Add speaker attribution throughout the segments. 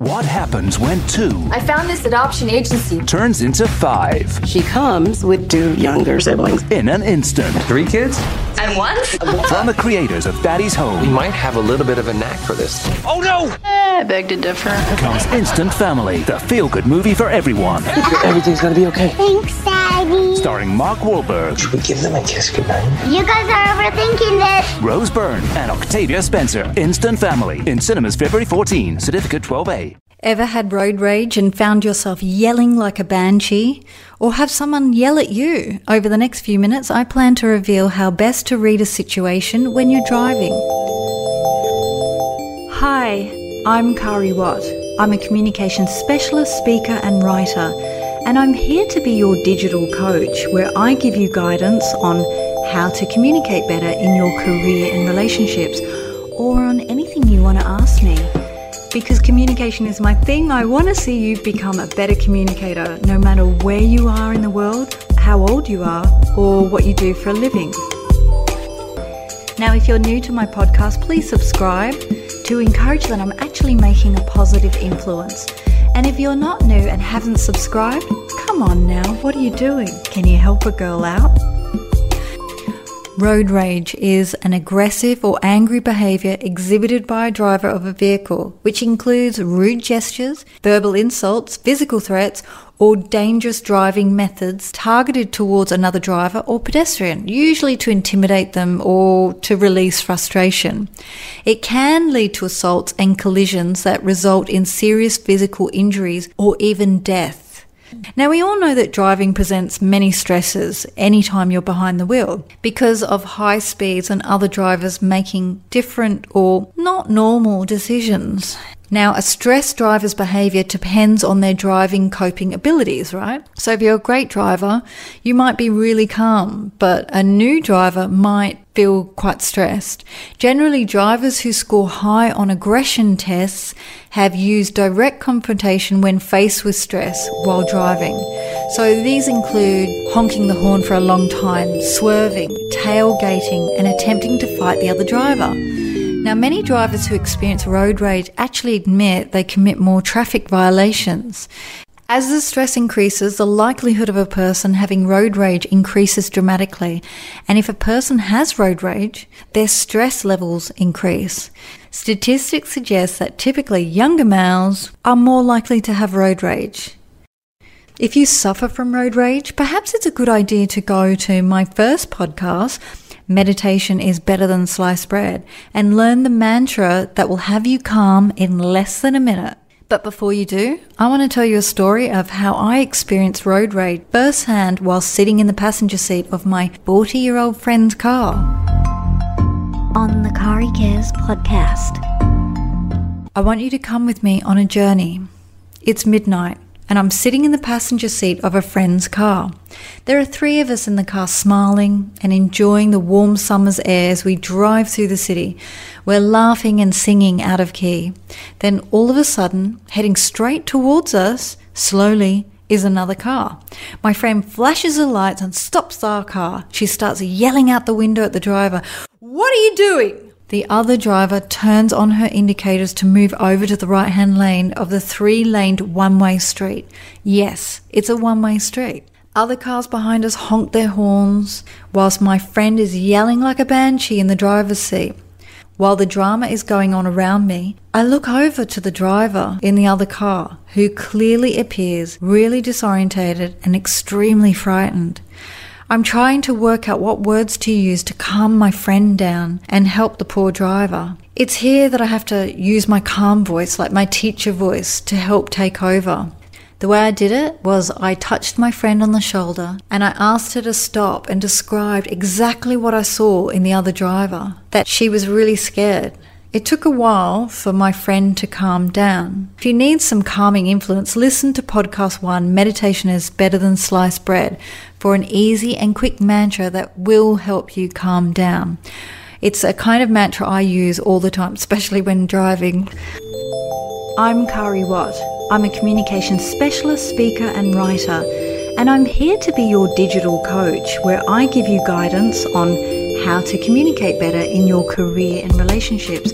Speaker 1: What happens when two
Speaker 2: I found this adoption agency.
Speaker 1: turns into five
Speaker 3: She comes with two younger siblings.
Speaker 1: in an instant?
Speaker 4: Three kids?
Speaker 2: And once?
Speaker 1: From the creators of Daddy's Home,
Speaker 4: We
Speaker 1: Home
Speaker 4: might have a little bit of a knack for this. Oh no!
Speaker 3: Eh, I beg to differ.
Speaker 1: comes Instant Family, the feel good movie for everyone.
Speaker 4: Everything's gonna be okay.
Speaker 5: Thanks, Daddy.
Speaker 1: Starring Mark Wahlberg,
Speaker 4: Should we give them a kiss goodnight?
Speaker 5: You guys are overthinking this.
Speaker 1: Rose Byrne, and Octavia Spencer. Instant Family in cinemas February 14. Certificate 12A.
Speaker 6: Ever had road rage and found yourself yelling like a banshee? Or have someone yell at you? Over the next few minutes, I plan to reveal how best to read a situation when you're driving. Hi, I'm Kari Watt. I'm a communications specialist, speaker, and writer, and I'm here to be your digital coach where I give you guidance on how to communicate better in your career and relationships, or on anything you want to ask me. Because communication is my thing, I want to see you become a better communicator no matter where you are in the world, how old you are, or what you do for a living. Now, if you're new to my podcast, please subscribe to encourage that I'm actually making a positive influence. And if you're not new and haven't subscribed, come on now, what are you doing? Can you help a girl out? Road rage is an aggressive or angry behavior exhibited by a driver of a vehicle, which includes rude gestures, verbal insults, physical threats, or dangerous driving methods targeted towards another driver or pedestrian, usually to intimidate them or to release frustration. It can lead to assaults and collisions that result in serious physical injuries or even death. Now, we all know that driving presents many stresses anytime you're behind the wheel because of high speeds and other drivers making different or not normal decisions. Now, a stressed driver's behavior depends on their driving coping abilities, right? So, if you're a great driver, you might be really calm, but a new driver might feel quite stressed. Generally, drivers who score high on aggression tests have used direct confrontation when faced with stress while driving. So, these include honking the horn for a long time, swerving, tailgating, and attempting to fight the other driver. Now, many drivers who experience road rage actually admit they commit more traffic violations. As the stress increases, the likelihood of a person having road rage increases dramatically. And if a person has road rage, their stress levels increase. Statistics suggest that typically younger males are more likely to have road rage. If you suffer from road rage, perhaps it's a good idea to go to my first podcast, Meditation is Better Than Sliced Bread, and learn the mantra that will have you calm in less than a minute. But before you do, I want to tell you a story of how I experienced road rage firsthand while sitting in the passenger seat of my 40 year old friend's car.
Speaker 5: On the Kari Cares podcast.
Speaker 6: I want you to come with me on a journey. It's midnight, and I'm sitting in the passenger seat of a friend's car. There are three of us in the car smiling and enjoying the warm summer's air as we drive through the city. We're laughing and singing out of key. Then, all of a sudden, heading straight towards us, slowly, is another car. My friend flashes her lights and stops our car. She starts yelling out the window at the driver, What are you doing? The other driver turns on her indicators to move over to the right hand lane of the three laned one way street. Yes, it's a one way street. Other cars behind us honk their horns, whilst my friend is yelling like a banshee in the driver's seat. While the drama is going on around me, I look over to the driver in the other car, who clearly appears really disorientated and extremely frightened. I'm trying to work out what words to use to calm my friend down and help the poor driver. It's here that I have to use my calm voice, like my teacher voice, to help take over. The way I did it was I touched my friend on the shoulder and I asked her to stop and described exactly what I saw in the other driver that she was really scared. It took a while for my friend to calm down. If you need some calming influence, listen to podcast one Meditation is Better Than Sliced Bread for an easy and quick mantra that will help you calm down. It's a kind of mantra I use all the time, especially when driving. I'm Kari Watt. I'm a communication specialist, speaker, and writer, and I'm here to be your digital coach where I give you guidance on how to communicate better in your career and relationships.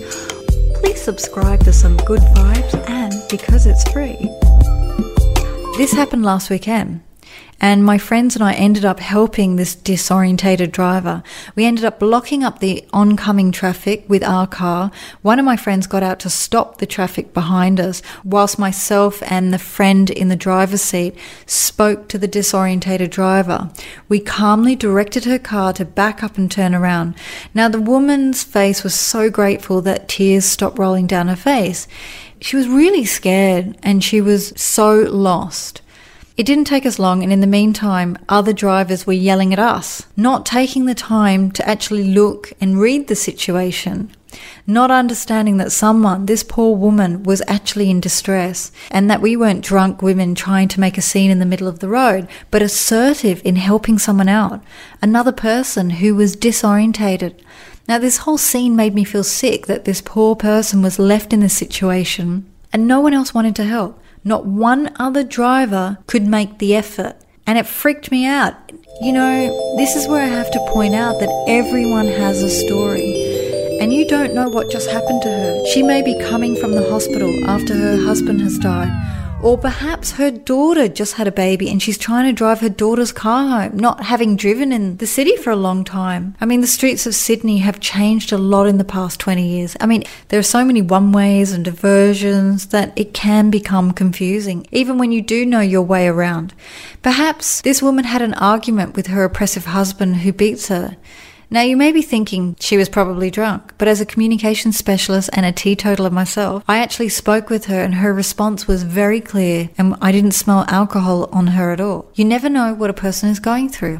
Speaker 6: Please subscribe for some good vibes and because it's free. This happened last weekend. And my friends and I ended up helping this disorientated driver. We ended up blocking up the oncoming traffic with our car. One of my friends got out to stop the traffic behind us, whilst myself and the friend in the driver's seat spoke to the disorientated driver. We calmly directed her car to back up and turn around. Now, the woman's face was so grateful that tears stopped rolling down her face. She was really scared and she was so lost. It didn't take us long, and in the meantime, other drivers were yelling at us, not taking the time to actually look and read the situation, not understanding that someone, this poor woman, was actually in distress, and that we weren't drunk women trying to make a scene in the middle of the road, but assertive in helping someone out, another person who was disorientated. Now, this whole scene made me feel sick that this poor person was left in this situation and no one else wanted to help. Not one other driver could make the effort. And it freaked me out. You know, this is where I have to point out that everyone has a story. And you don't know what just happened to her. She may be coming from the hospital after her husband has died. Or perhaps her daughter just had a baby and she's trying to drive her daughter's car home, not having driven in the city for a long time. I mean, the streets of Sydney have changed a lot in the past 20 years. I mean, there are so many one ways and diversions that it can become confusing, even when you do know your way around. Perhaps this woman had an argument with her oppressive husband who beats her. Now, you may be thinking she was probably drunk, but as a communication specialist and a teetotaler myself, I actually spoke with her and her response was very clear and I didn't smell alcohol on her at all. You never know what a person is going through.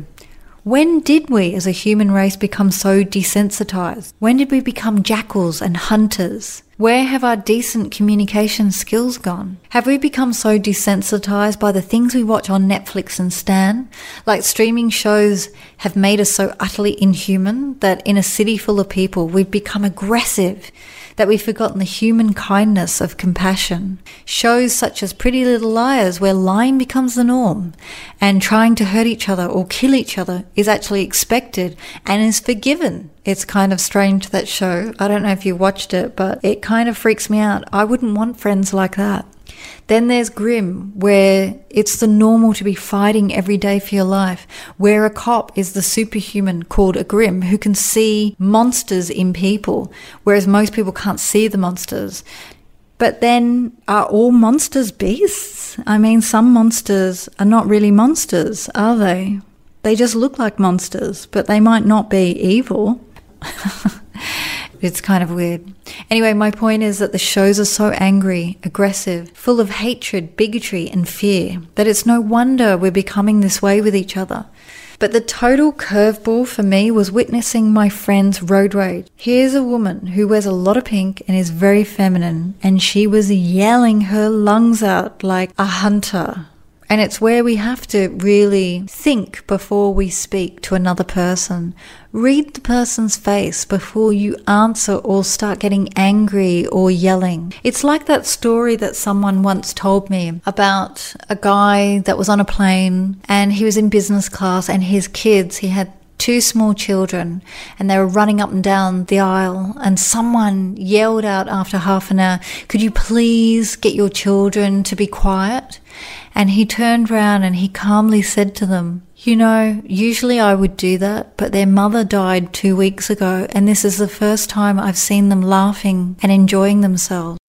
Speaker 6: When did we as a human race become so desensitized? When did we become jackals and hunters? Where have our decent communication skills gone? Have we become so desensitized by the things we watch on Netflix and Stan? Like streaming shows have made us so utterly inhuman that in a city full of people, we've become aggressive that we've forgotten the human kindness of compassion. Shows such as Pretty Little Liars, where lying becomes the norm, and trying to hurt each other or kill each other is actually expected and is forgiven. It's kind of strange, that show. I don't know if you watched it, but it kind of freaks me out. I wouldn't want friends like that. Then there's Grimm, where it's the normal to be fighting every day for your life, where a cop is the superhuman called a Grimm who can see monsters in people, whereas most people can't see the monsters. But then, are all monsters beasts? I mean, some monsters are not really monsters, are they? They just look like monsters, but they might not be evil. It's kind of weird. Anyway, my point is that the shows are so angry, aggressive, full of hatred, bigotry, and fear that it's no wonder we're becoming this way with each other. But the total curveball for me was witnessing my friend's road rage. Here's a woman who wears a lot of pink and is very feminine, and she was yelling her lungs out like a hunter. And it's where we have to really think before we speak to another person. Read the person's face before you answer or start getting angry or yelling. It's like that story that someone once told me about a guy that was on a plane and he was in business class and his kids, he had two small children and they were running up and down the aisle and someone yelled out after half an hour, could you please get your children to be quiet? And he turned round and he calmly said to them, you know, usually I would do that, but their mother died two weeks ago and this is the first time I've seen them laughing and enjoying themselves.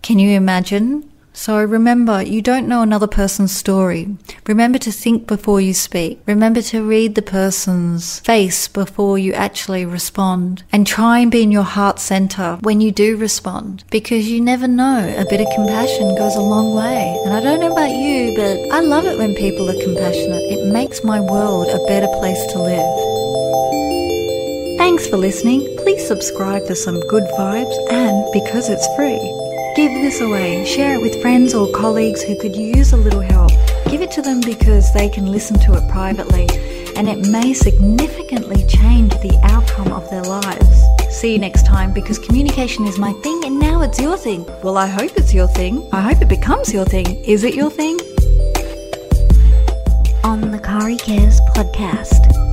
Speaker 6: Can you imagine? So remember, you don't know another person's story. Remember to think before you speak. Remember to read the person's face before you actually respond. And try and be in your heart center when you do respond. Because you never know, a bit of compassion goes a long way. And I don't know about you, but I love it when people are compassionate. It makes my world a better place to live. Thanks for listening. Please subscribe for some good vibes and because it's free. Give this away. Share it with friends or colleagues who could use a little help. Give it to them because they can listen to it privately and it may significantly change the outcome of their lives. See you next time because communication is my thing and now it's your thing. Well, I hope it's your thing. I hope it becomes your thing. Is it your thing?
Speaker 5: On the Kari Cares podcast.